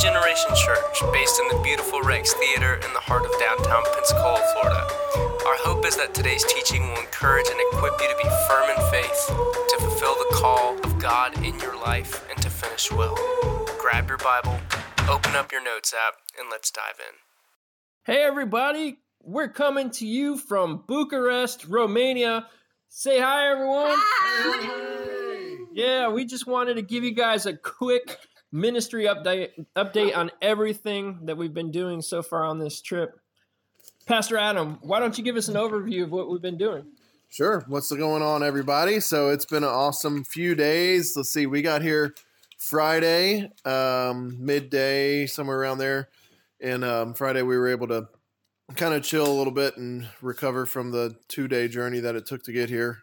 Generation Church, based in the beautiful Rex Theater in the heart of downtown Pensacola, Florida. Our hope is that today's teaching will encourage and equip you to be firm in faith, to fulfill the call of God in your life, and to finish well. Grab your Bible, open up your notes app, and let's dive in. Hey, everybody, we're coming to you from Bucharest, Romania. Say hi, everyone. Hi. Yeah, we just wanted to give you guys a quick ministry update update on everything that we've been doing so far on this trip. Pastor Adam, why don't you give us an overview of what we've been doing? Sure. What's going on, everybody? So it's been an awesome few days. Let's see. We got here Friday, um, midday, somewhere around there, and um, Friday we were able to kind of chill a little bit and recover from the two day journey that it took to get here.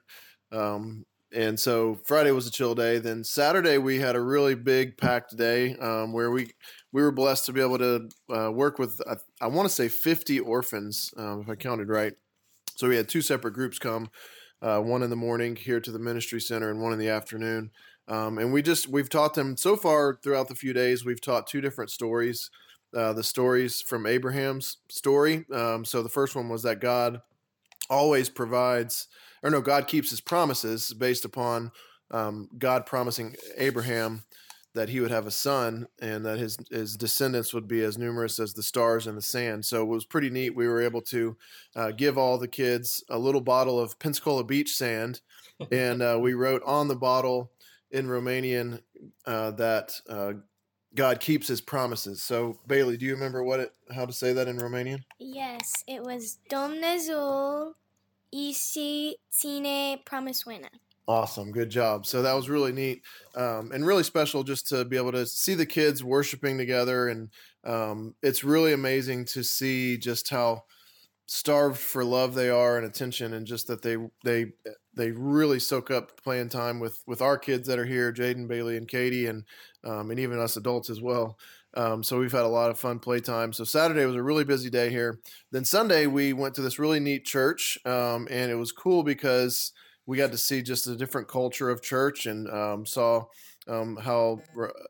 Um, and so Friday was a chill day. Then Saturday we had a really big packed day um, where we we were blessed to be able to uh, work with I, I want to say 50 orphans um, if I counted right. So we had two separate groups come, uh, one in the morning here to the ministry center and one in the afternoon. Um, and we just we've taught them so far throughout the few days. We've taught two different stories. Uh, the stories from Abraham's story. Um, so the first one was that God always provides or no, God keeps his promises based upon um, God promising Abraham that he would have a son and that his his descendants would be as numerous as the stars in the sand. So it was pretty neat. We were able to uh, give all the kids a little bottle of Pensacola beach sand, and uh, we wrote on the bottle in Romanian uh, that uh, God keeps His promises. So Bailey, do you remember what it how to say that in Romanian? Yes, it was Dumnezeu Isi Ține Promeswena. Awesome, good job. So that was really neat um, and really special just to be able to see the kids worshiping together, and um, it's really amazing to see just how starved for love they are and attention, and just that they they they really soak up playing time with with our kids that are here, Jaden, Bailey, and Katie, and um, and even us adults as well. Um, so we've had a lot of fun playtime. So Saturday was a really busy day here. Then Sunday we went to this really neat church, um, and it was cool because we got to see just a different culture of church and um, saw um, how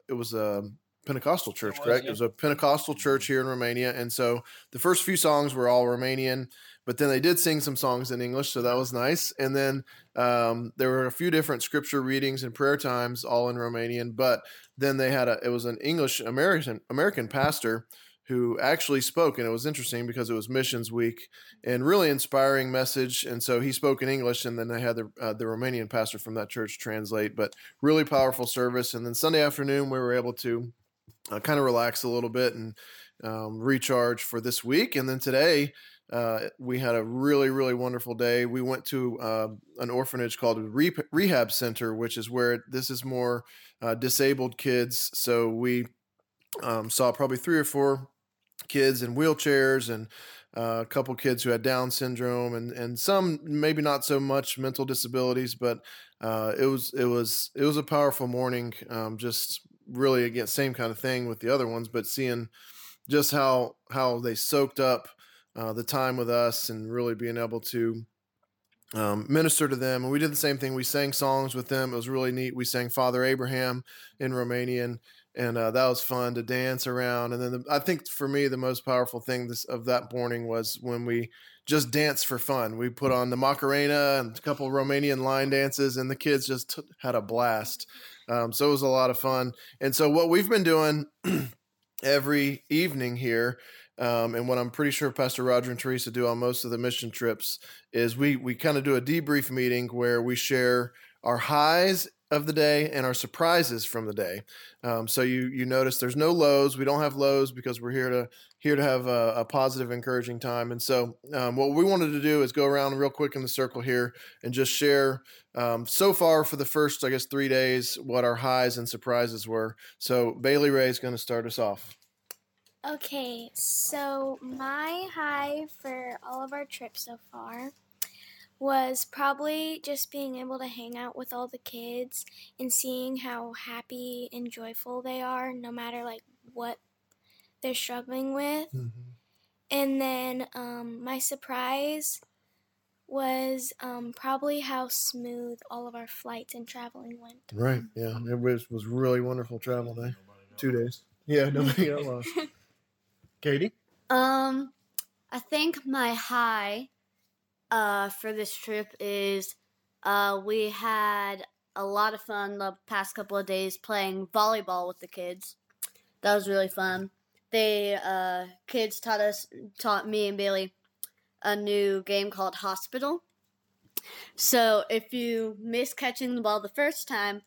it was a Pentecostal church, it was, correct? Yeah. It was a Pentecostal church here in Romania, and so the first few songs were all Romanian but then they did sing some songs in English, so that was nice. And then um, there were a few different scripture readings and prayer times, all in Romanian. But then they had a it was an English American American pastor who actually spoke, and it was interesting because it was Missions Week and really inspiring message. And so he spoke in English, and then they had the uh, the Romanian pastor from that church translate. But really powerful service. And then Sunday afternoon, we were able to uh, kind of relax a little bit and um, recharge for this week. And then today uh, we had a really, really wonderful day. We went to uh, an orphanage called Re- Rehab Center, which is where this is more uh, disabled kids. So we um, saw probably three or four kids in wheelchairs and uh, a couple kids who had Down syndrome and, and some maybe not so much mental disabilities, but uh, it was it was it was a powerful morning. Um, just really again same kind of thing with the other ones, but seeing just how how they soaked up uh, the time with us and really being able to um, minister to them. And we did the same thing. We sang songs with them. It was really neat. We sang Father Abraham in Romanian, and uh, that was fun to dance around. And then the, I think for me, the most powerful thing this, of that morning was when we just danced for fun. We put on the Macarena and a couple Romanian line dances, and the kids just t- had a blast. Um, so it was a lot of fun. And so what we've been doing every evening here um, and what I'm pretty sure Pastor Roger and Teresa do on most of the mission trips is we we kind of do a debrief meeting where we share our highs of the day and our surprises from the day. Um, so you you notice there's no lows. We don't have lows because we're here to here to have a, a positive, encouraging time. And so um, what we wanted to do is go around real quick in the circle here and just share um, so far for the first I guess three days what our highs and surprises were. So Bailey Ray is going to start us off. Okay, so my high for all of our trips so far was probably just being able to hang out with all the kids and seeing how happy and joyful they are no matter like what they're struggling with. Mm-hmm. And then um, my surprise was um, probably how smooth all of our flights and traveling went. Right. Yeah. It was, was really wonderful travel day. Two days. Yeah, nobody got lost. Katie? Um, I think my high uh, for this trip is uh, we had a lot of fun the past couple of days playing volleyball with the kids. That was really fun. They uh, kids taught us taught me and Bailey a new game called Hospital. So if you miss catching the ball the first time,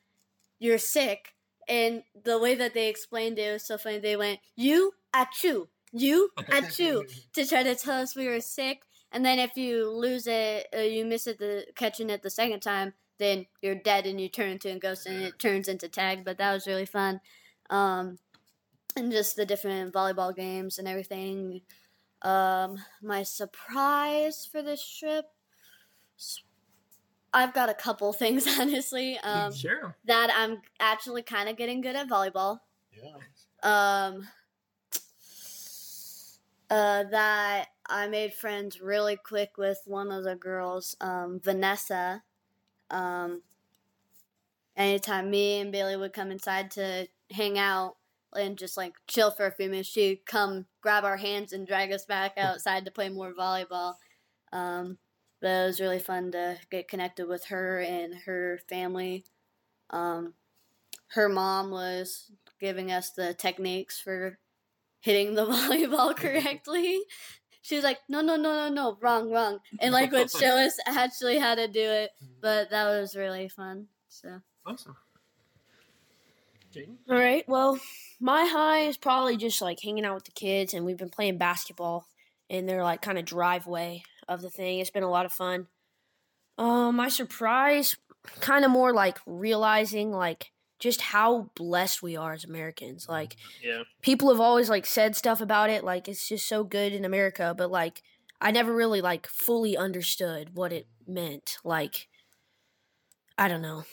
you're sick. And the way that they explained it was so funny. They went, "You achoo, you achoo," to try to tell us we were sick. And then if you lose it, uh, you miss it the catching it the second time, then you're dead and you turn into a ghost and it turns into tag. But that was really fun. Um, and just the different volleyball games and everything. Um, my surprise for this trip, I've got a couple things honestly. Um, sure. that I'm actually kind of getting good at volleyball. Yeah. Um, uh, that I made friends really quick with one of the girls, um, Vanessa. Um, anytime me and Bailey would come inside to hang out and just like chill for a few minutes, she'd come grab our hands and drag us back outside to play more volleyball. Um, but it was really fun to get connected with her and her family. Um, her mom was giving us the techniques for hitting the volleyball correctly. She's like, "No, no, no, no, no, wrong, wrong," and like would show us actually how to do it. But that was really fun. So Awesome. Jaden? All right. Well, my high is probably just like hanging out with the kids, and we've been playing basketball in their like kind of driveway of the thing. It's been a lot of fun. Um, my surprise, kind of more like realizing like just how blessed we are as Americans. Mm-hmm. Like Yeah. people have always like said stuff about it, like it's just so good in America, but like I never really like fully understood what it meant. Like I don't know.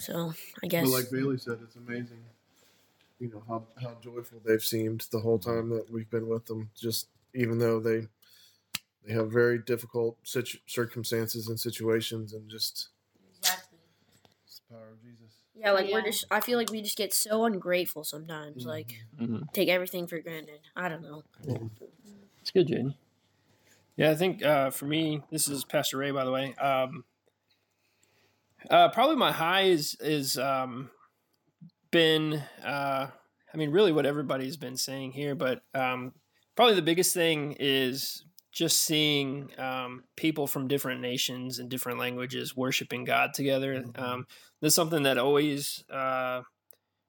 So I guess But like Bailey said, it's amazing. You know how how joyful they've seemed the whole time that we've been with them. Just even though they they have very difficult situ- circumstances and situations, and just exactly. it's the power of Jesus. Yeah, like we're just I feel like we just get so ungrateful sometimes. Like Mhm. take everything for granted. I don't know. It's good, Jaden. Yeah, I think uh, for me, this is Pastor Ray, by the way. Um, uh, probably my high is is um, been, uh, I mean, really what everybody's been saying here, but um, probably the biggest thing is just seeing um, people from different nations and different languages worshiping God together. Um, that's something that always uh,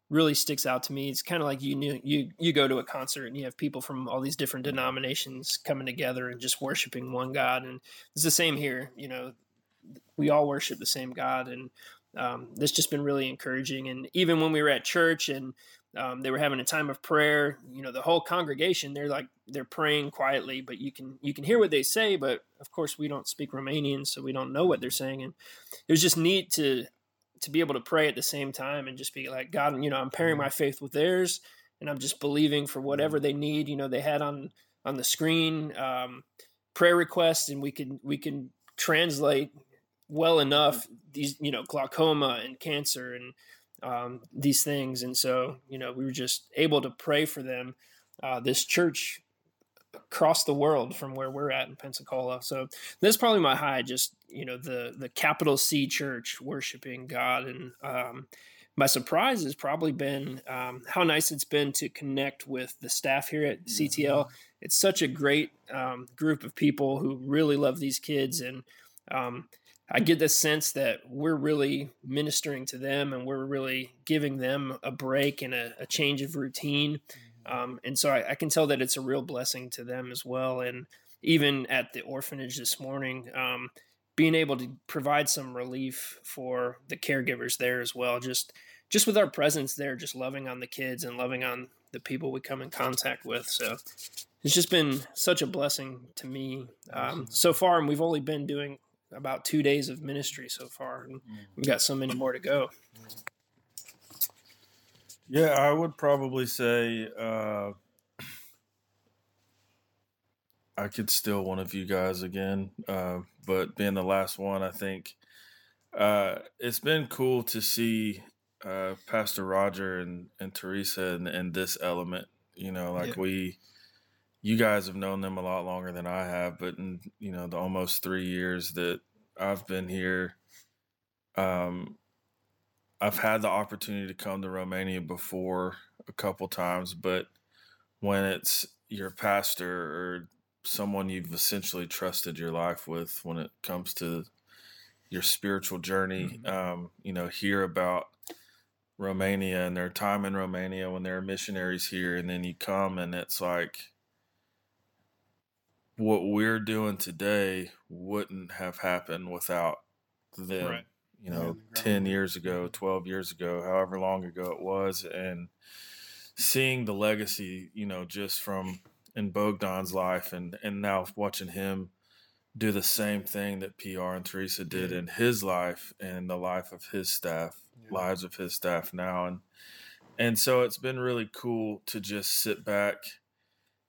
really sticks out to me. It's kind of like you knew you you go to a concert and you have people from all these different denominations coming together and just worshiping one God, and it's the same here. You know, we all worship the same God, and um, this just been really encouraging. And even when we were at church and um, they were having a time of prayer, you know, the whole congregation they're like they're praying quietly, but you can you can hear what they say, but of course we don't speak Romanian, so we don't know what they're saying, and it was just neat to to be able to pray at the same time and just be like god you know i'm pairing my faith with theirs and i'm just believing for whatever they need you know they had on on the screen um, prayer requests and we can we can translate well enough these you know glaucoma and cancer and um, these things and so you know we were just able to pray for them uh, this church across the world from where we're at in Pensacola. So that's probably my high. Just you know the the capital C church worshiping God, and um, my surprise has probably been um, how nice it's been to connect with the staff here at CTL. It's such a great um, group of people who really love these kids, and um, I get the sense that we're really ministering to them, and we're really giving them a break and a, a change of routine. Um, and so I, I can tell that it's a real blessing to them as well. And even at the orphanage this morning, um, being able to provide some relief for the caregivers there as well, just just with our presence there, just loving on the kids and loving on the people we come in contact with. So it's just been such a blessing to me um, so far, and we've only been doing about two days of ministry so far, and we've got so many more to go. Yeah, I would probably say uh, I could steal one of you guys again, uh, but being the last one, I think uh, it's been cool to see uh, Pastor Roger and, and Teresa and, and this element. You know, like Yeah. we, you guys have known them a lot longer than I have, but in you know the almost three years that I've been here, um, I've had the opportunity to come to Romania before a couple times, but when it's your pastor or someone you've essentially trusted your life with when it comes to your spiritual journey, um, you know, hear about Romania and their time in Romania when there are missionaries here, and then you come and it's like what we're doing today wouldn't have happened without them. Right. You know, the 10 years ago, 12 years ago, however long ago it was. And seeing the legacy, you know, just from in Bogdan's life and, and now watching him do the same thing that PR and Teresa did in his life and the life of his staff, Yeah. lives of his staff now. And, and so it's been really cool to just sit back,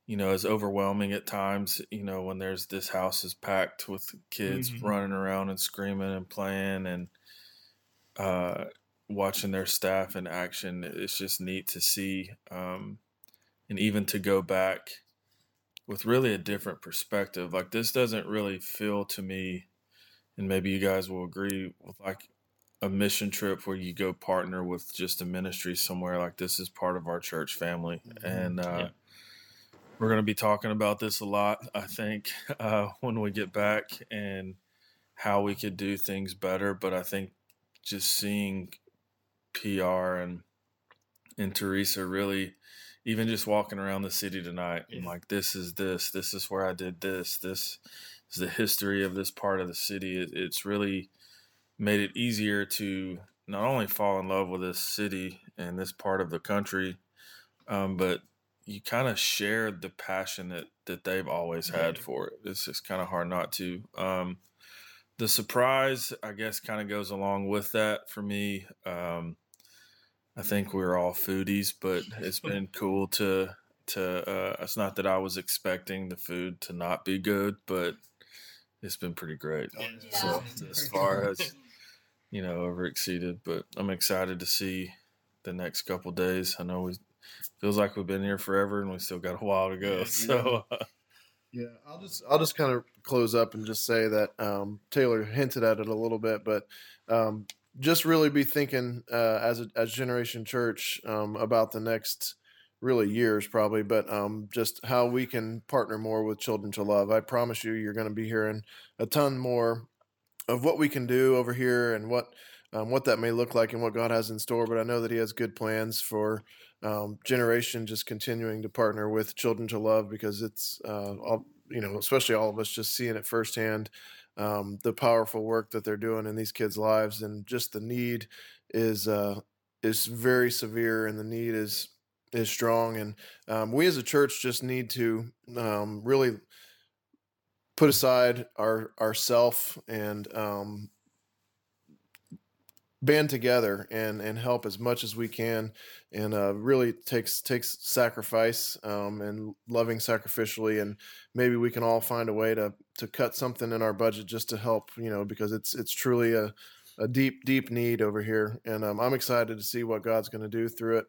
you know, as overwhelming at times, you know, when there's this house is packed with kids Mhm. running around and screaming and playing and, uh, watching their staff in action. It's just neat to see. Um, and even to go back with really a different perspective. Like this doesn't really feel to me, and maybe you guys will agree with like a mission trip where you go partner with just a ministry somewhere. Like this is part of our church family, and uh, Yeah. We're going to be talking about this a lot. I think uh, when we get back and how we could do things better. But I think just seeing PR and and Teresa really even just walking around the city tonight and Yeah. like this is this this is where I did this this is the history of this part of the city it, it's really made it easier to not only fall in love with this city and this part of the country um, but you kind of shared the passion that that they've always had for it it's just kind of hard not to um, the surprise i guess kind of goes along with that for me um, I think we're all foodies, but it's been cool to to. Uh, it's not that I was expecting the food to not be good, but it's been pretty great. So as far as you know, over exceeded, but I'm excited to see the next couple days. I know we feels like we've been here forever, and we still got a while to go. Yeah, So Yeah, I'll just I'll just kind of close up and just say that um, Taylor hinted at it a little bit, but um, just really be thinking uh, as a, as Generation Church um, about the next really years probably, but um, just how we can partner more with Children to Love. I promise you, you're going to be hearing a ton more of what we can do over here and what um, what that may look like and what God has in store. But I know that He has good plans for um, generation just continuing to partner with Children to Love because it's uh, all, you know, especially all of us just seeing it firsthand, um, the powerful work that they're doing in these kids' lives, and just the need is uh, is very severe, and the need is is strong, and um, we as a church just need to um, really put aside our ourself and um, band together and and help as much as we can and uh, really takes takes sacrifice um, and loving sacrificially and maybe we can all find a way to to cut something in our budget just to help you know because it's it's truly a a deep deep need over here. And um, I'm excited to see what God's going to do through it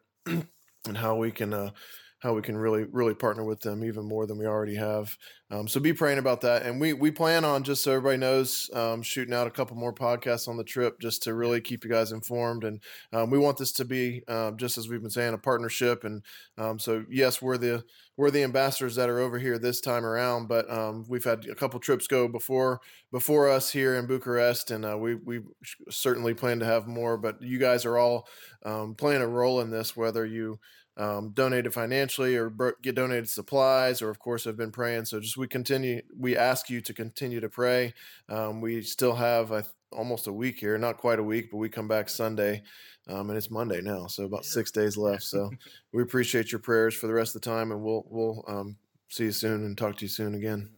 and how we can uh, how we can really really partner with them even more than we already have. Um, so be praying about that. And we we plan on just so everybody knows um, shooting out a couple more podcasts on the trip just to really keep you guys informed. And um, we want this to be um, just as we've been saying a partnership. And um, so yes we're the we're the ambassadors that are over here this time around but um, we've had a couple trips go before before us here in bucharest and uh, we we certainly plan to have more but you guys are all um, playing a role in this whether you um, donated financially or get donated supplies or of course have been praying. So just we continue we ask you to continue to pray. Um, we still have uh, almost a week here not quite a week but we come back sunday um, and it's monday now so about six days left so we appreciate your prayers for the rest of the time and we'll we'll um, see you soon and talk to you soon again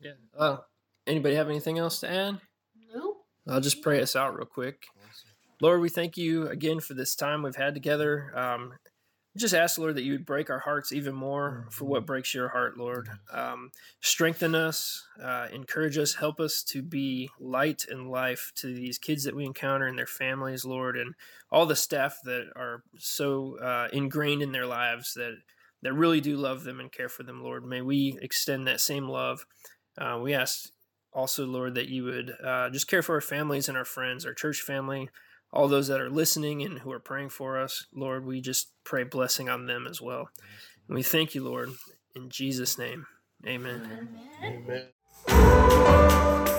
Yeah. Uh, anybody have anything else to add? No. I'll just pray us out real quick. Lord, we thank you again for this time we've had together. Um, just ask, Lord, that you would break our hearts even more for what breaks your heart, Lord. Um, strengthen us, uh, encourage us, help us to be light and life to these kids that we encounter and their families, Lord, and all the staff that are so uh, ingrained in their lives that that really do love them and care for them, Lord. May we extend that same love. Uh, we ask also, Lord, that you would uh, just care for our families and our friends, our church family, all those that are listening and who are praying for us. Lord, we just pray blessing on them as well. And we thank you, Lord, in Jesus' name. Amen. Amen.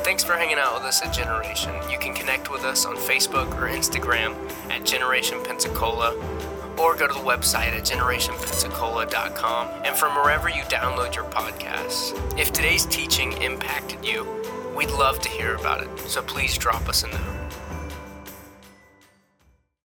Thanks for hanging out with us at Generation. You can connect with us on Facebook or Instagram at Generation Pensacola or go to the website at generationpensacola.com and from wherever you download your podcasts. If today's teaching impacted you, we'd love to hear about it, so please drop us a note.